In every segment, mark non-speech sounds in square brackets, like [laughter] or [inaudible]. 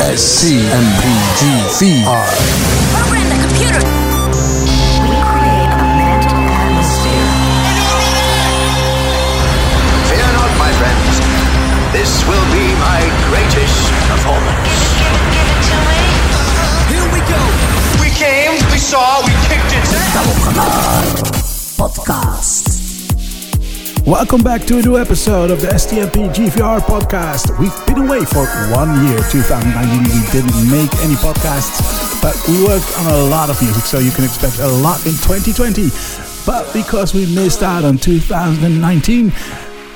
STMPGVR. Program the computer. We create a mental atmosphere. Fear not, my friends. This will be my greatest performance. Here we go. We came, we saw, we kicked it. Podcast. Welcome back to a new episode of the STMP GVR podcast. We've been away for one year, 2019. We didn't make any podcasts, but we worked on a lot of music, so you can expect a lot in 2020. But because we missed out on 2019,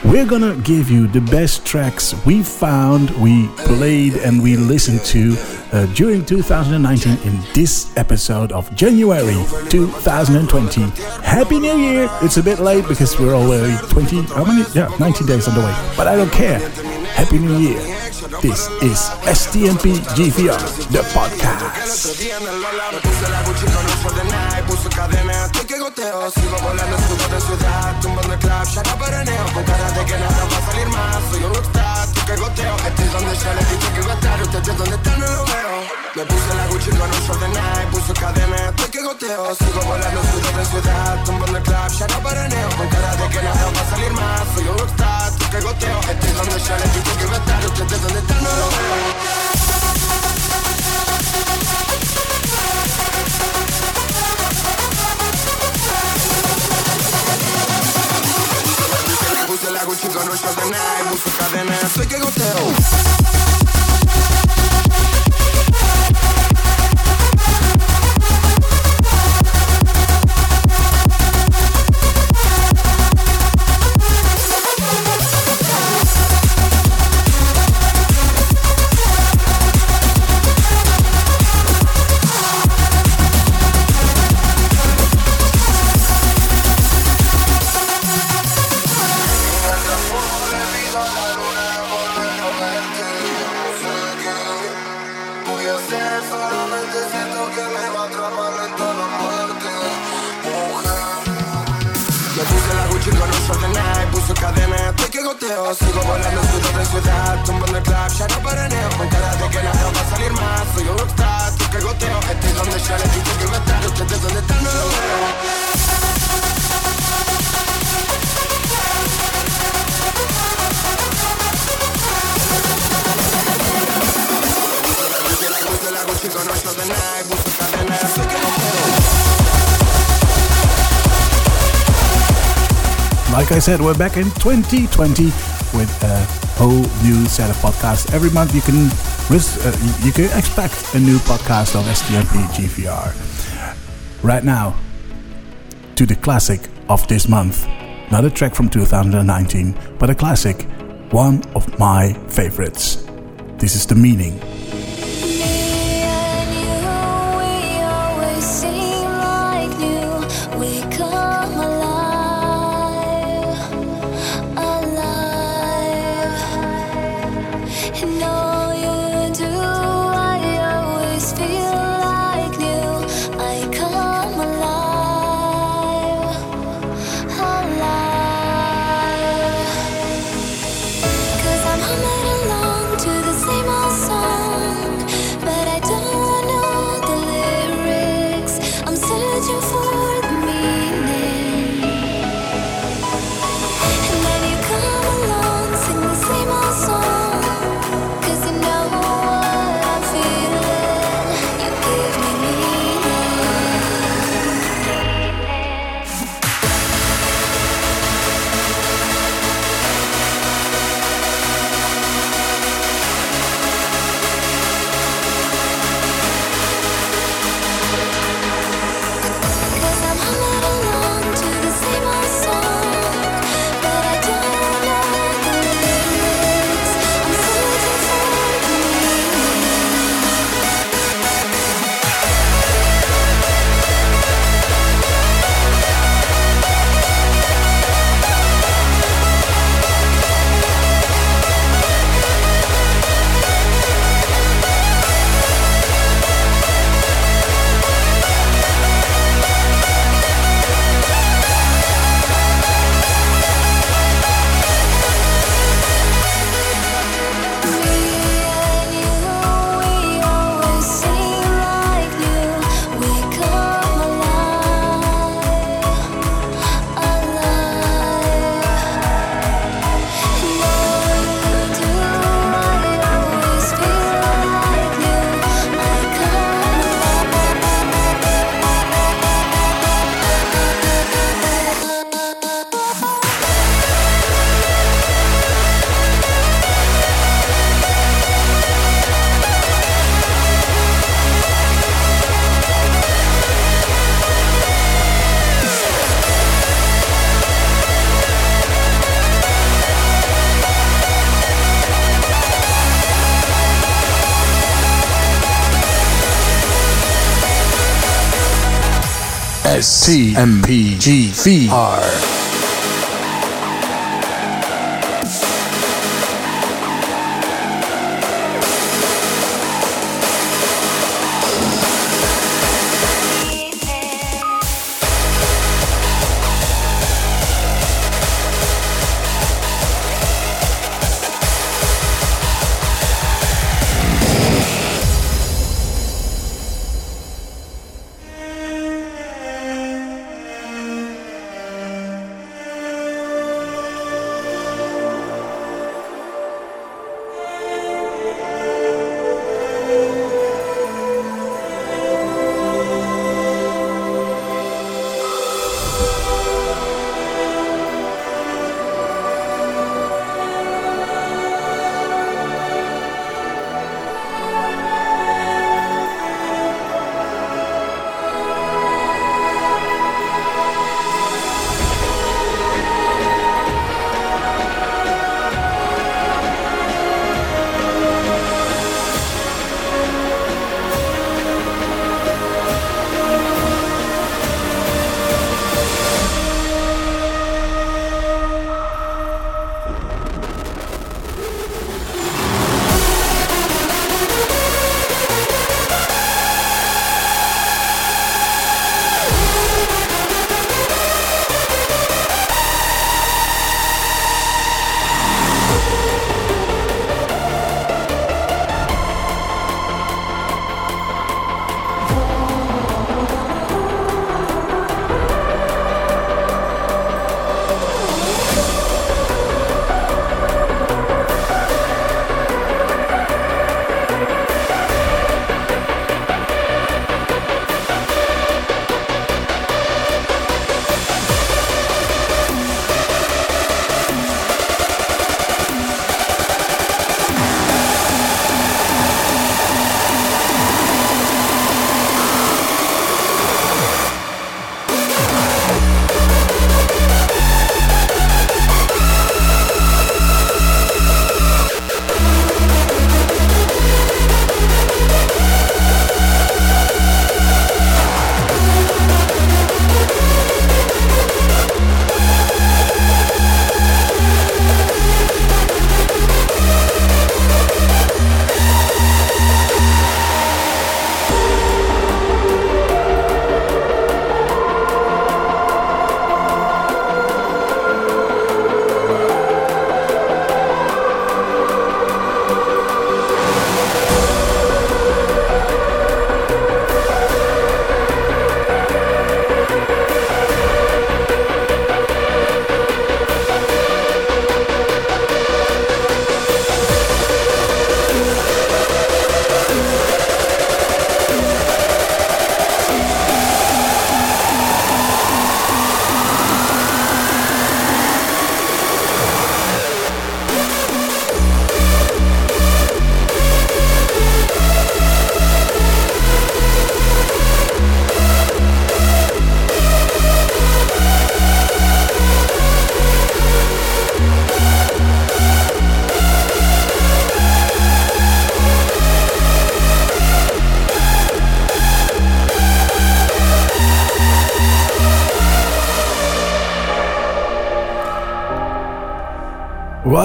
we're gonna give you the best tracks we found, we played, and we listened to uh, during 2019 in this episode of January 2020. Happy New Year! It's a bit late because we're already 20, how many? Yeah, 19 days on the way. But I don't care. Happy New Year! This is STMP GVR, the podcast. puso cadena, tú que goteo. Sigo volando su de ciudad, tumbando el club, ya no pereneo Con cara de que nada va a salir más, soy un rockstar, tú que goteo. Este es donde ya le dije que iba a estar, usted donde está, no lo veo. Me puse la Gucci con un short de Nike, puso cadena, tú que goteo. Sigo volando su de ciudad, tumbando el club, ya no pereneo Con cara de que nada va a salir más, soy un rockstar, tú que goteo. Este es donde ya le dije que iba a estar, usted donde está, no lo veo. Puse la Gucci con ocho de nada de neve, cadena. Soy que goteo. Said, we're back in 2020 with a whole new set of podcasts. Every month you can uh, you can expect a new podcast of STMP GVR. Right now, to the classic of this month. Not a track from 2019, but a classic, one of my favorites. This is the meaning. STMPGVR.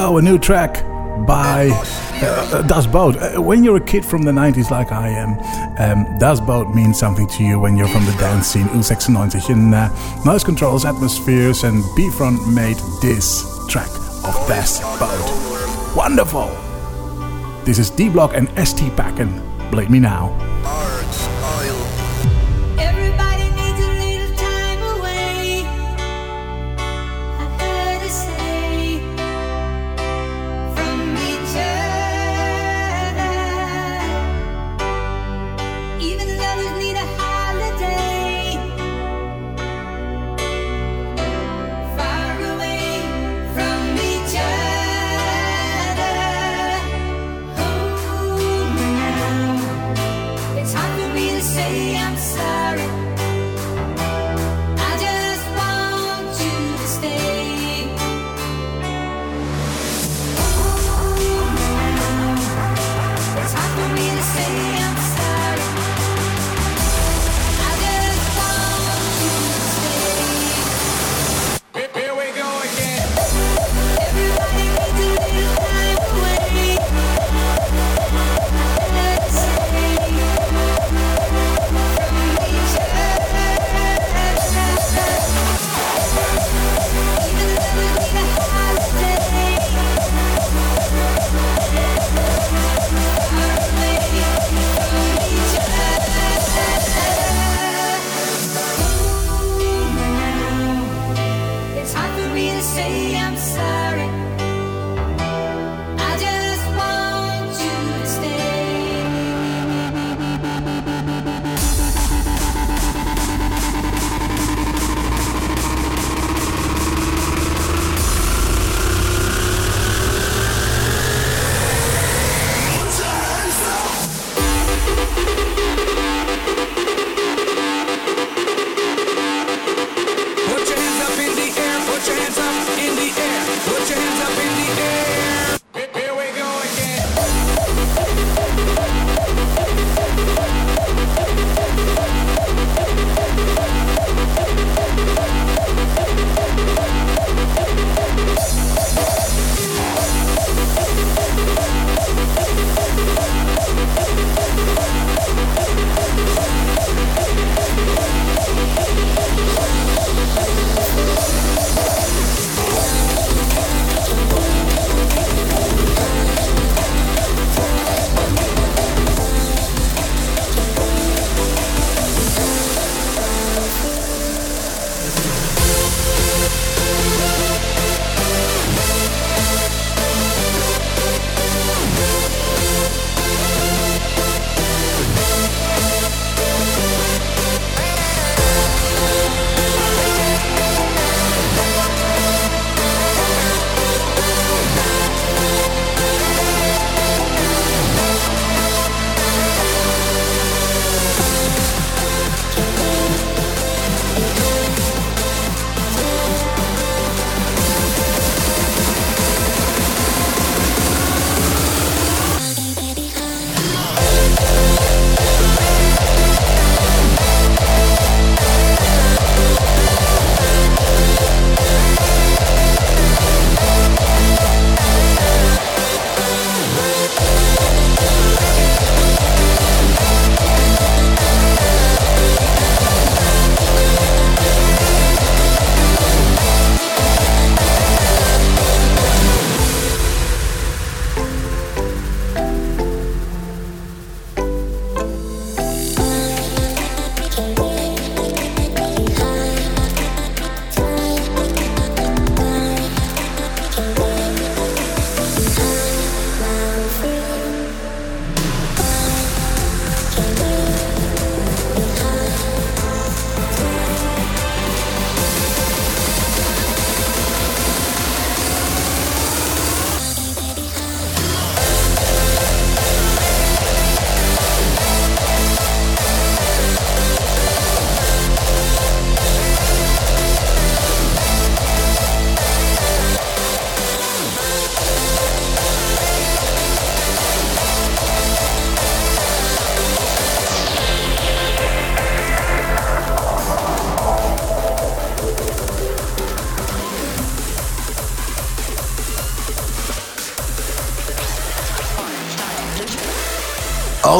A new track by uh, Das Boot. Uh, when you're a kid from the 90s like I am, um, Das Boot means something to you when you're from the dance scene, U96. In uh, Noise Controls, Atmozfears and B-Front made this track of Das Boot. Wonderful! This is D-Block and ST Packen. Blame me now.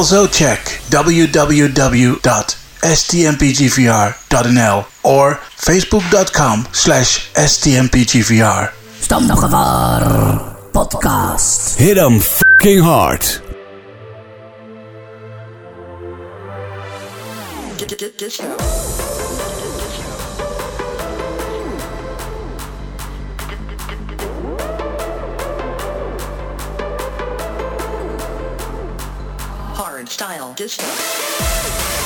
Also check www.stmpgvr.nl or facebook.com slash stmpgvr. Stamgevaar podcast. Hit 'em fucking hard. Get, get, get, style.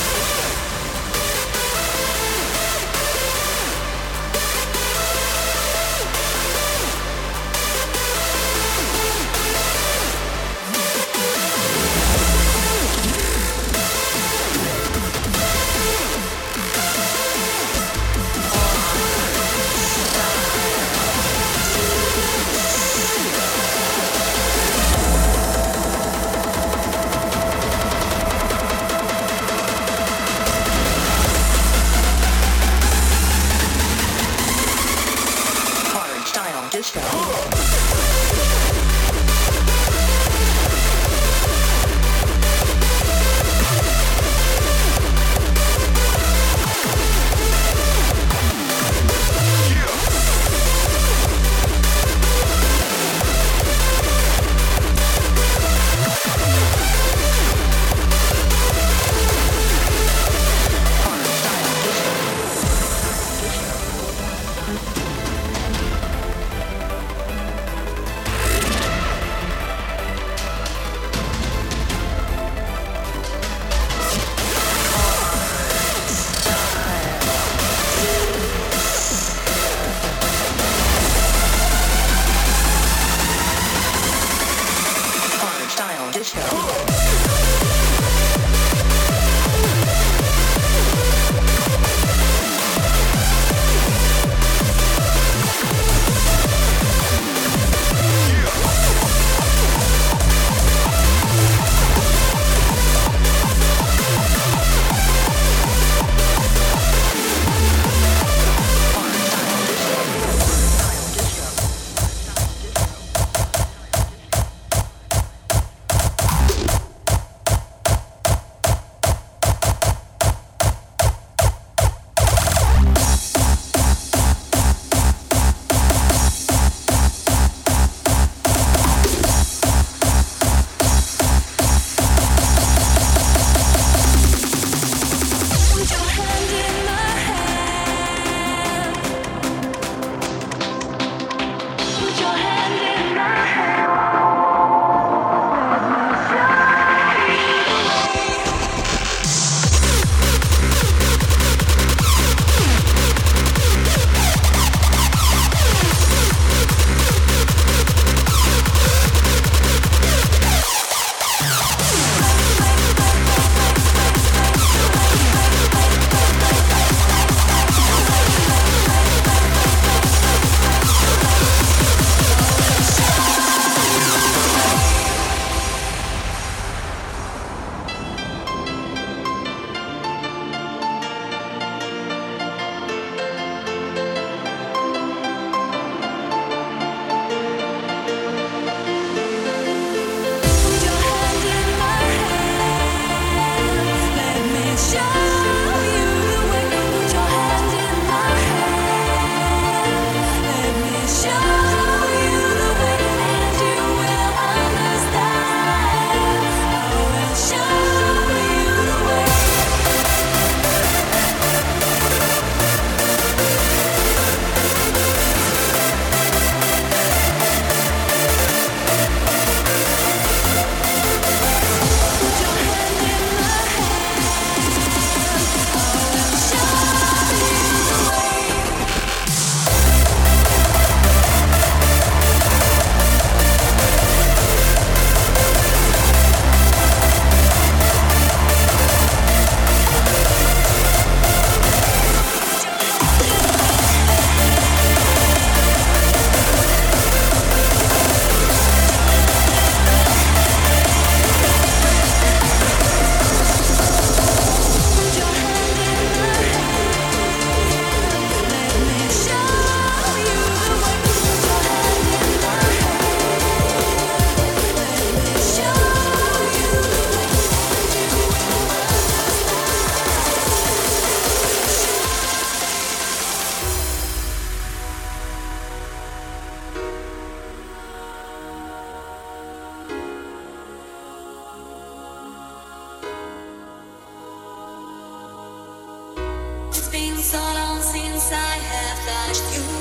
Touched you.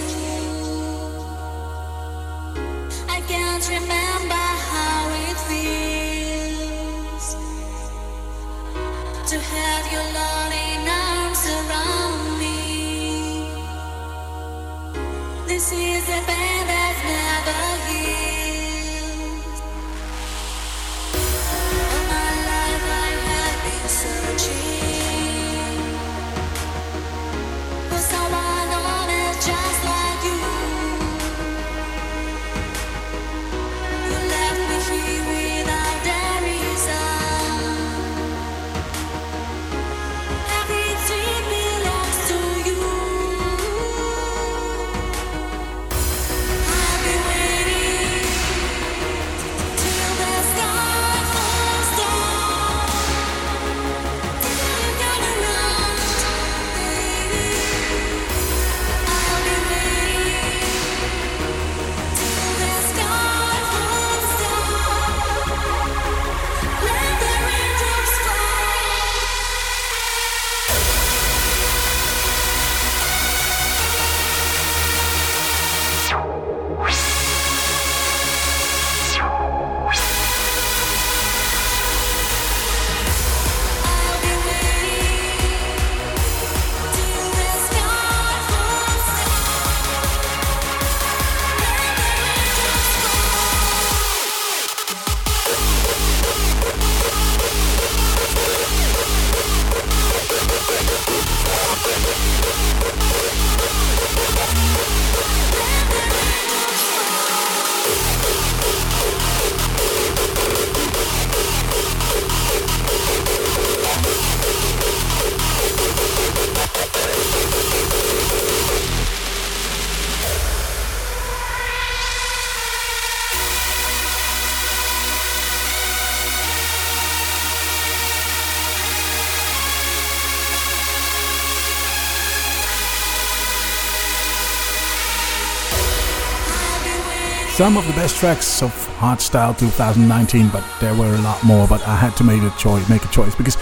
Some of the best tracks of Hardstyle 2019, but there were a lot more. But I had to make a choice, make a choice because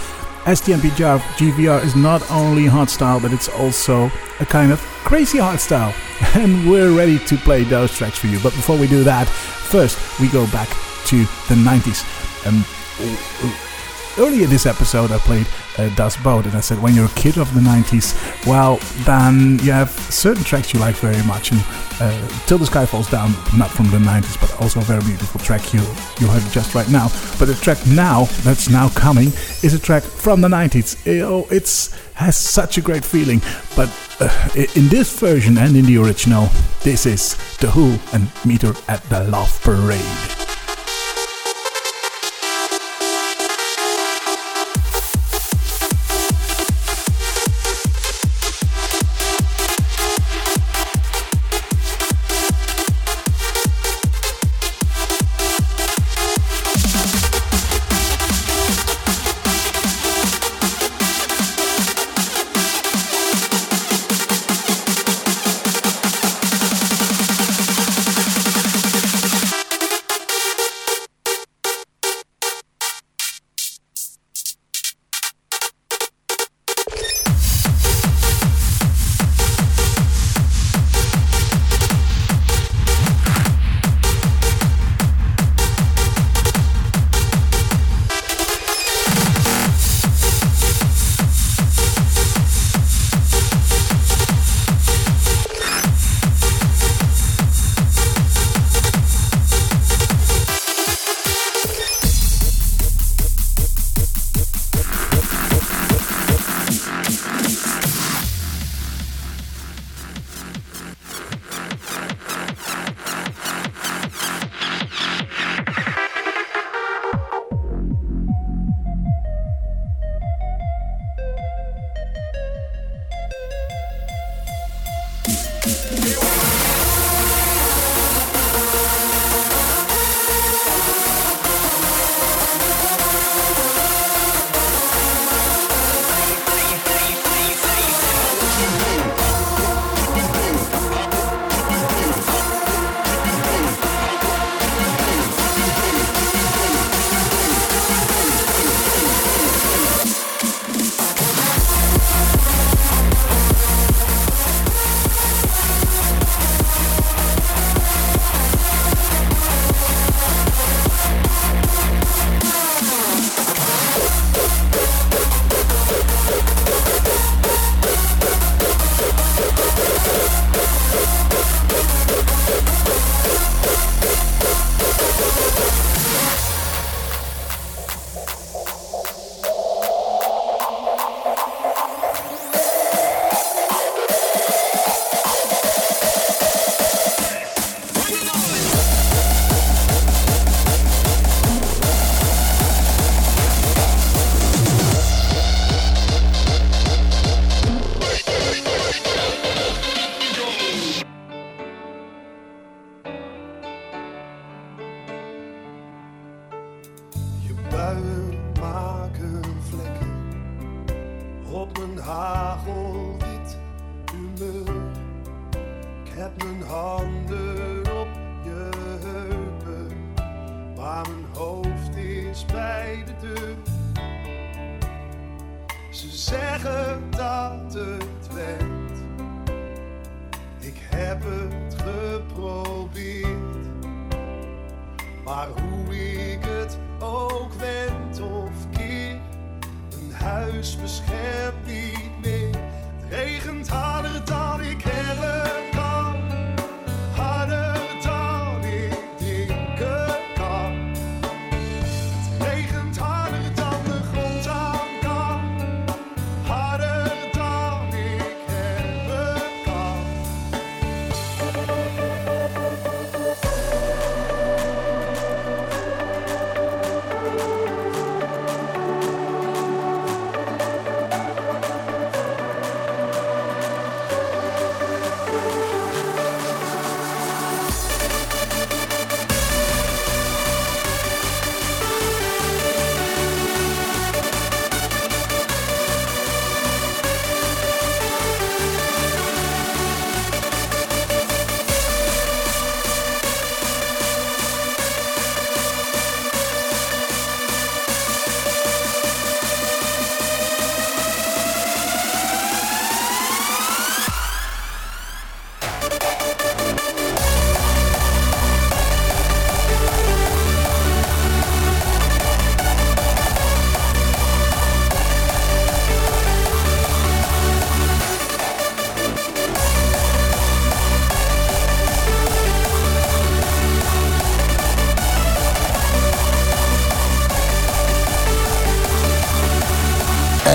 STMP GVR is not only hardstyle, but it's also a kind of crazy hardstyle. [laughs] And we're ready to play those tracks for you. But before we do that, first we go back to the 90s. Um, earlier in this episode I played uh, Das Boot and I said when you're a kid of the 90s well then you have certain tracks you like very much and uh, Till the Sky Falls Down not from the 90s but also a very beautiful track you you heard just right now. But the track now that's now coming is a track from the 90s oh it's has such a great feeling but uh, in this version and in the original this is The Who and Meter at the Love Parade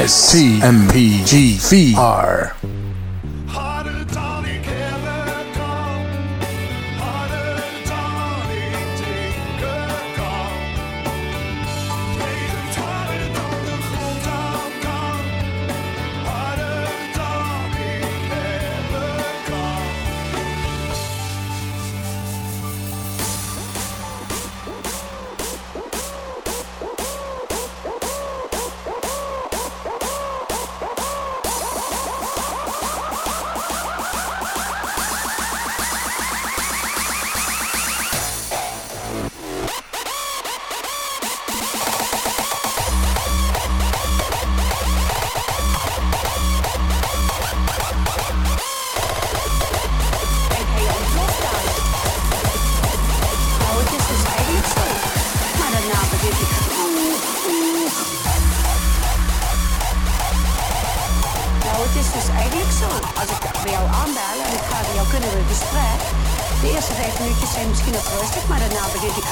STMPGVR. Harder is dus eigenlijk zo. Als ik bij jou aanbel en ik vraag aan jou, kunnen we gesprek? De eerste vijf minuutjes zijn misschien nog rustig, maar daarna begint hij...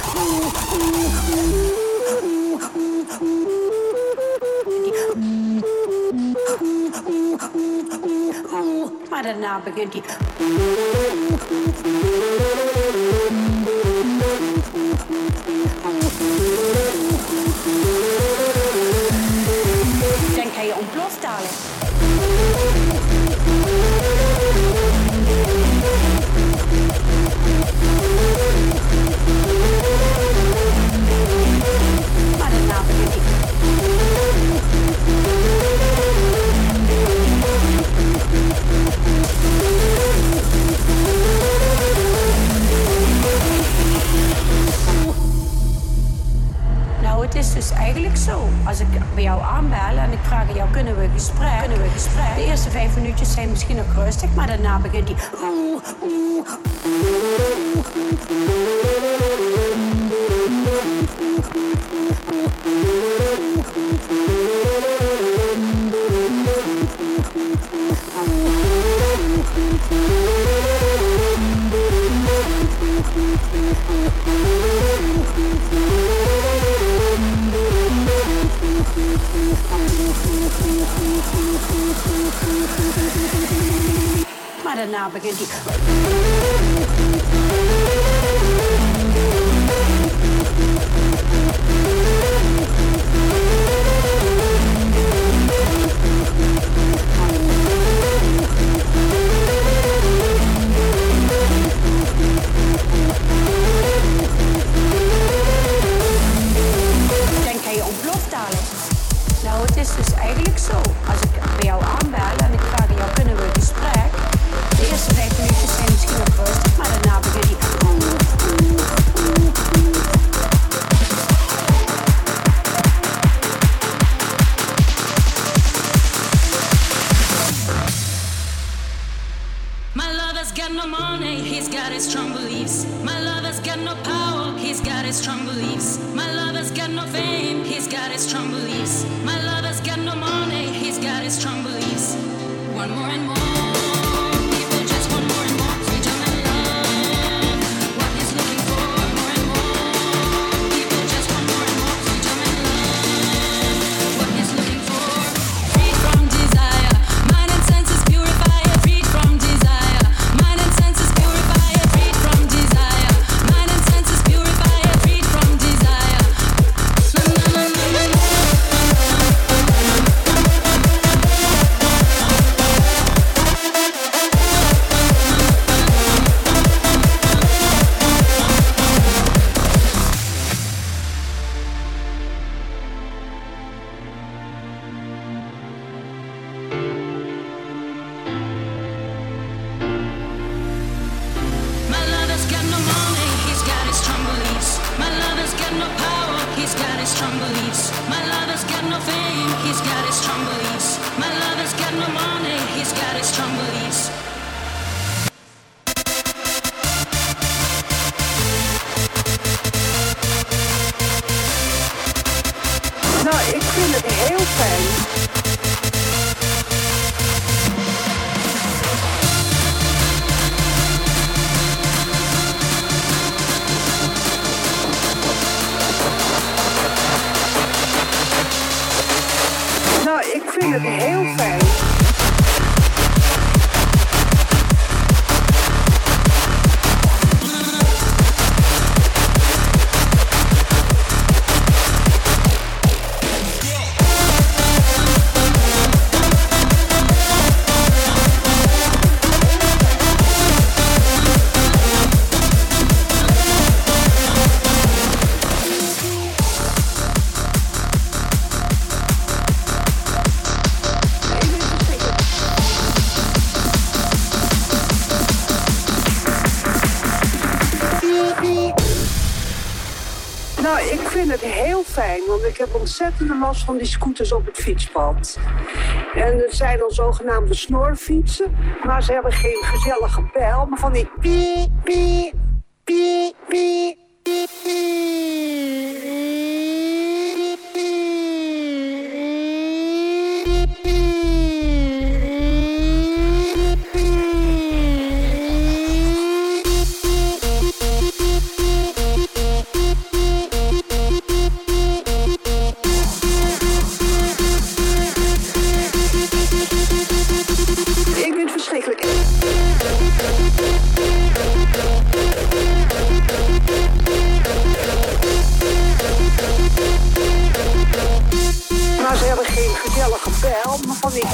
Maar daarna begint. Ik dus eigenlijk zo. Als ik bij jou aanbel en ik vraag jou, kunnen we gesprek? Kunnen we gesprek? De eerste vijf minuutjes zijn misschien nog rustig, maar daarna begint hij... Maar begin begint ontzettende last van die scooters op het fietspad. En het zijn dan zogenaamde snorfietsen, maar ze hebben geen gezellige pijl, maar van die pie, pie, gezellige bel, maar van ik.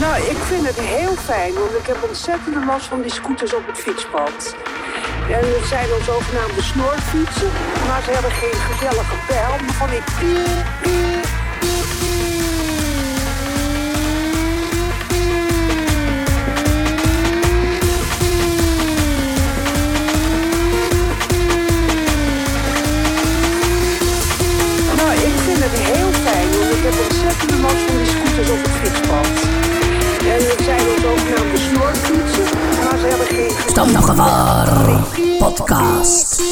Nou, ik vind het heel fijn, want ik heb ontzettende last van die scooters op het fietspad. En het zijn dan zogenaamde snorfietsen, maar ze hebben geen gezellige pijl, maar van ik Doctor Podcast.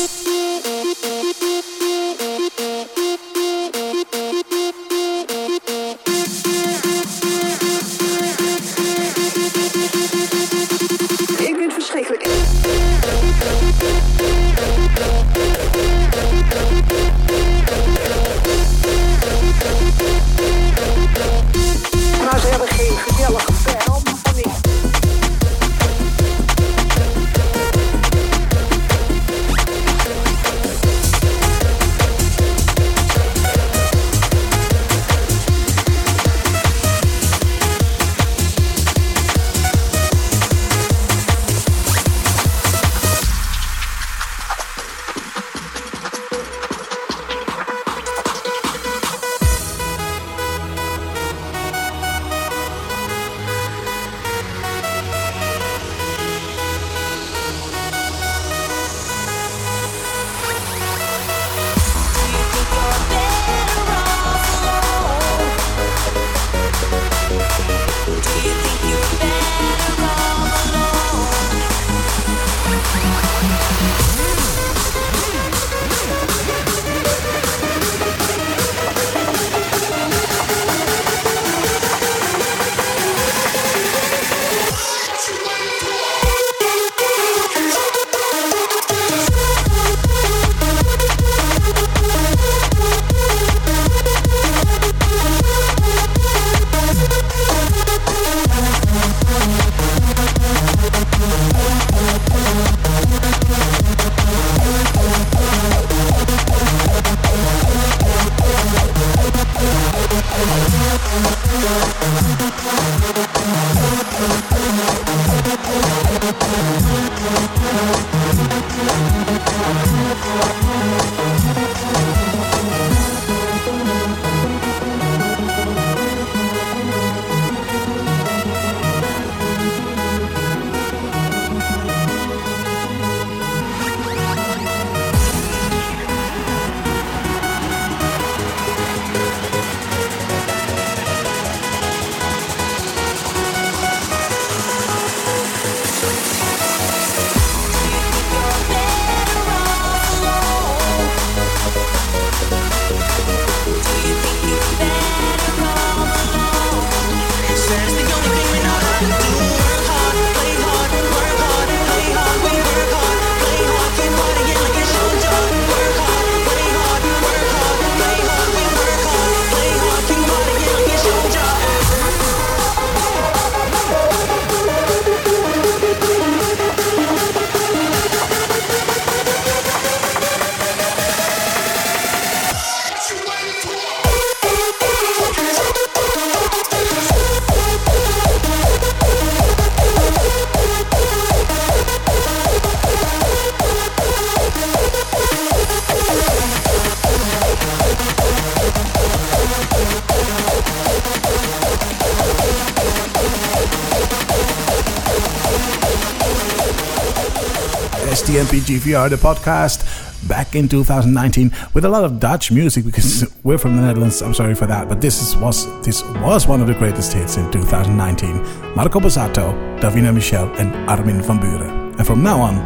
GVR, the podcast, back in 2019 with a lot of Dutch music because [laughs] we're from the Netherlands. I'm sorry for that, but this is, was this was one of the greatest hits in 2019. Marco Borsato, Davina Michelle, and Armin van Buuren. And from now on,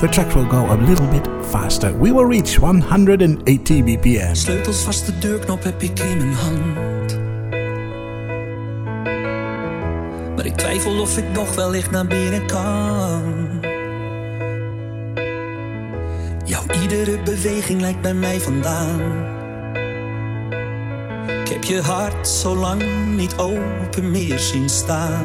the track will go a little bit faster. We will reach 180 BPM. Sleutels vast de deurknop heb ik in mijn hand. Maar ik twijfel of ik nog wellicht naar binnen kan. Iedere beweging lijkt bij mij vandaan. Ik heb je hart zo lang niet open meer zien staan.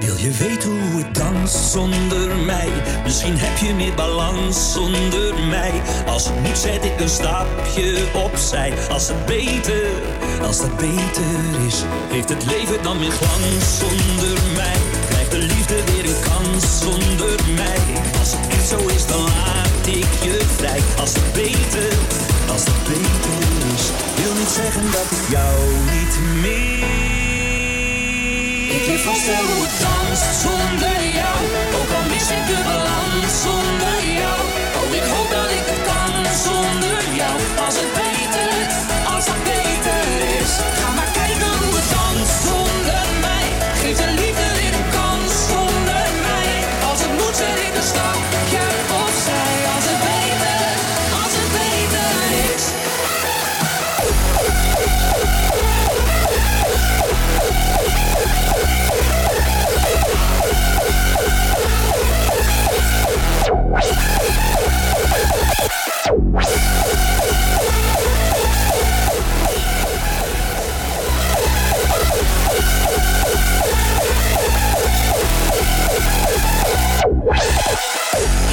Wil je weten hoe het danst zonder mij? Misschien heb je meer balans zonder mij. Als het moet zet ik een stapje opzij. Als het beter, als het beter is, heeft het leven dan meer glans zonder mij. Krijgt de liefde weer een kans zonder mij. Als het echt zo is, dan laat ik je vrij. Als het beter, als het beter is, wil niet zeggen dat ik jou niet meer. Ik leef vast hoe het danst zonder jou. Ook al mis ik de balans zonder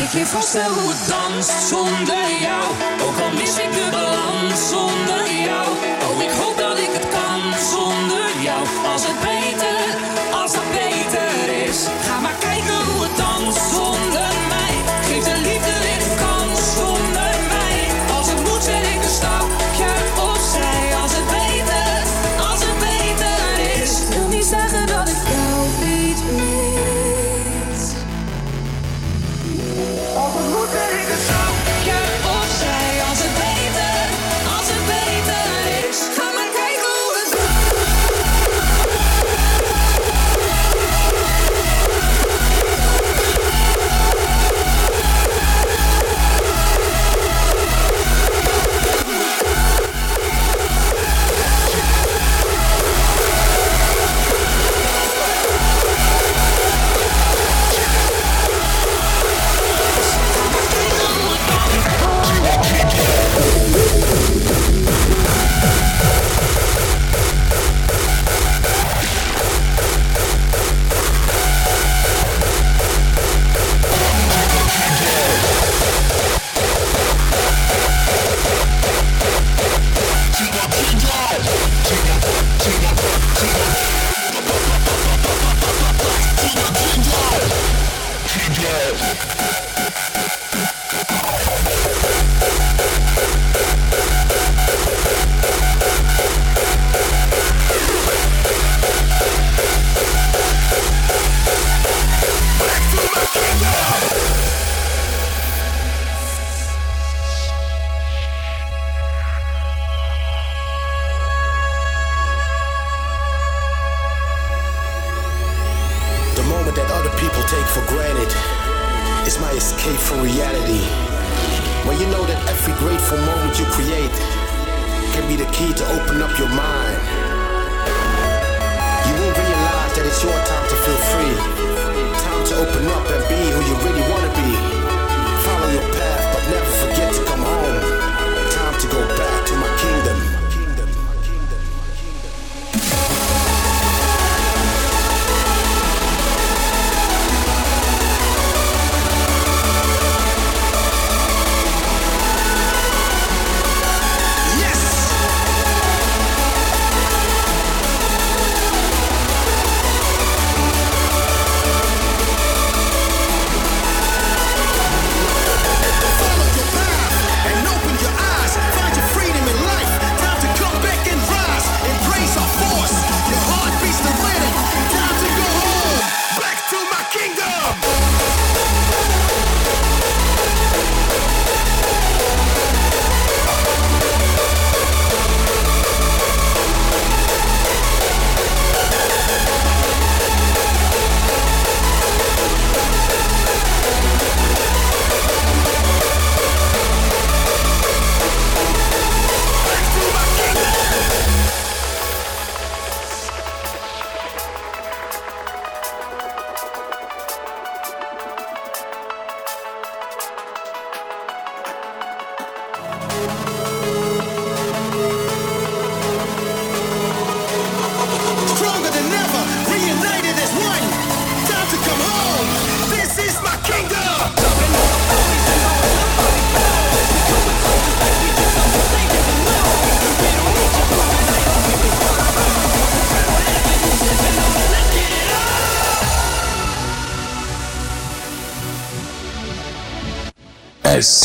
Vast wel hoe het danst zonder jou. Ook al mis ik de balans zonder jou. Oh, ik hoop dat ik het kan zonder jou. Als het beter, als het beter is. Ga maar kijken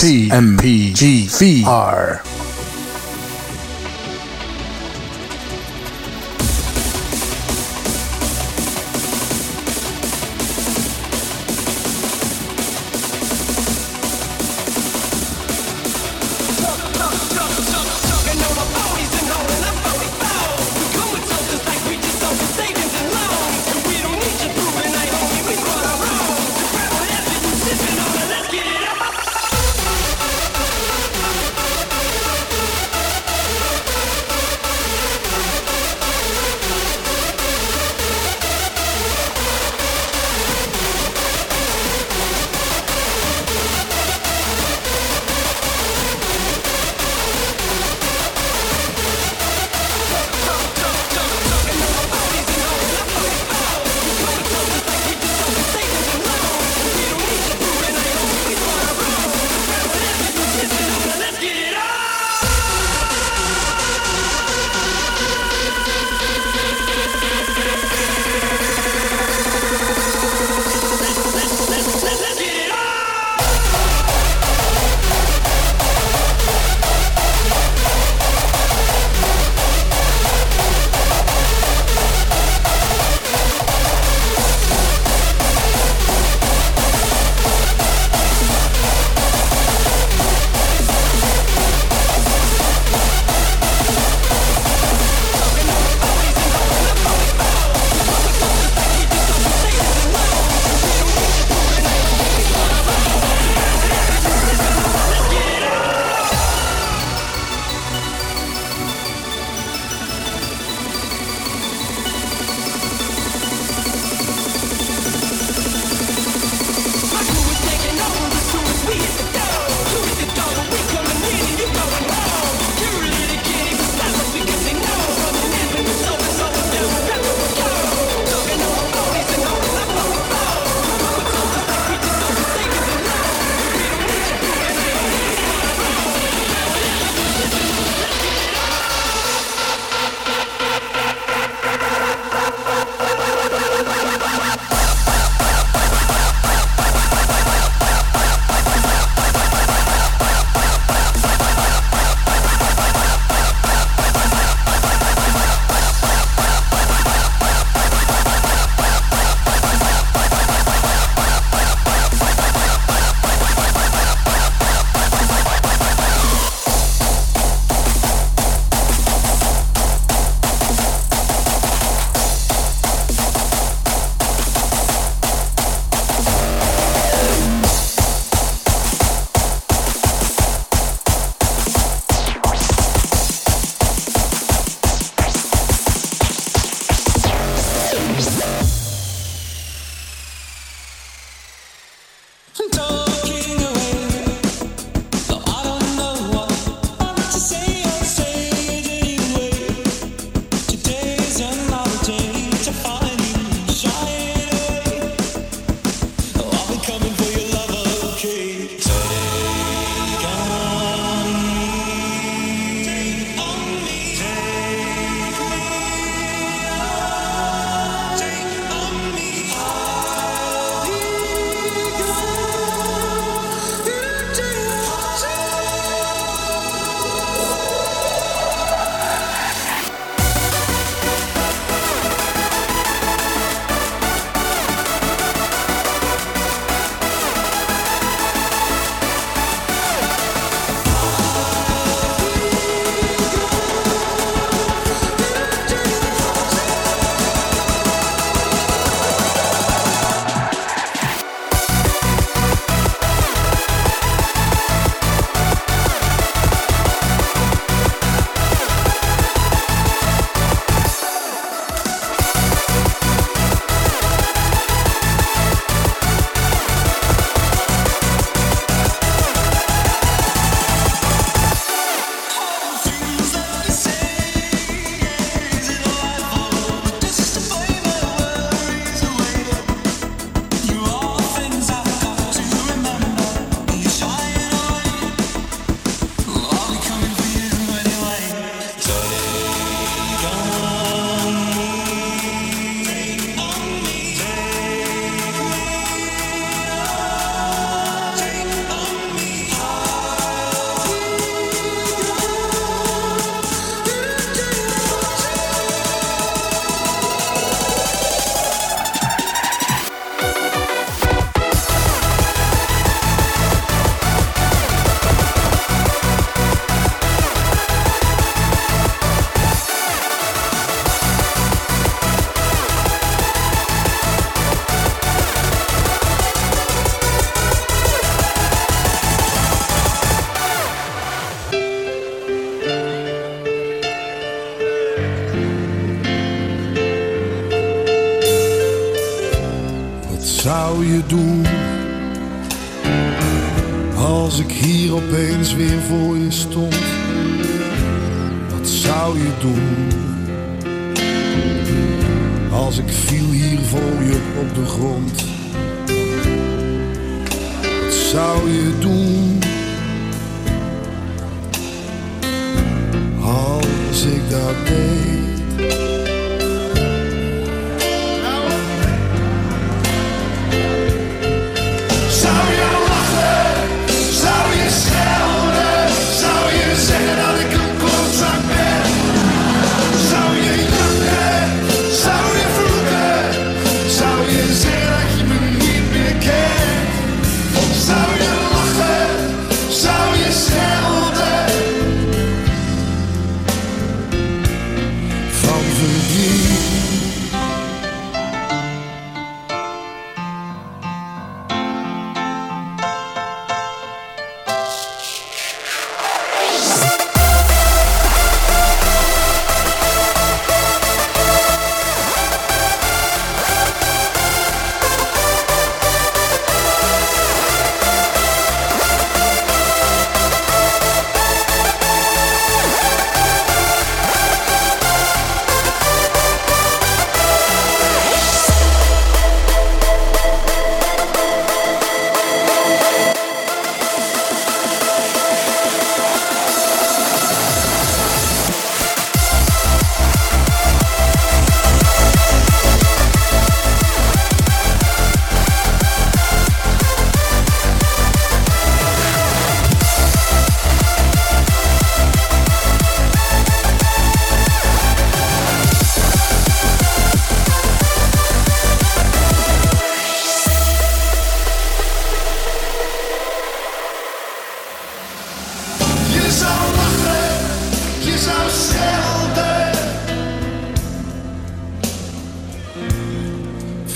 STMPGVR.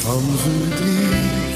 Van verdriet.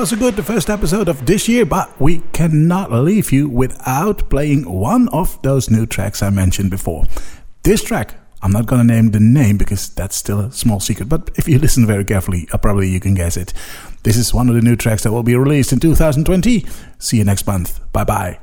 Far, so good, the first episode of this year, but we cannot leave you without playing one of those new tracks I mentioned before. This track, I'm not gonna name the name because that's still a small secret, but if you [laughs] listen very carefully, uh, probably you can guess it. This is one of the new tracks that will be released in 2020. See you next month. Bye bye.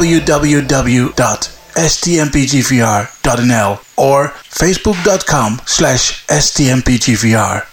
www.stmpgvr.nl or facebook.com slash stmpgvr.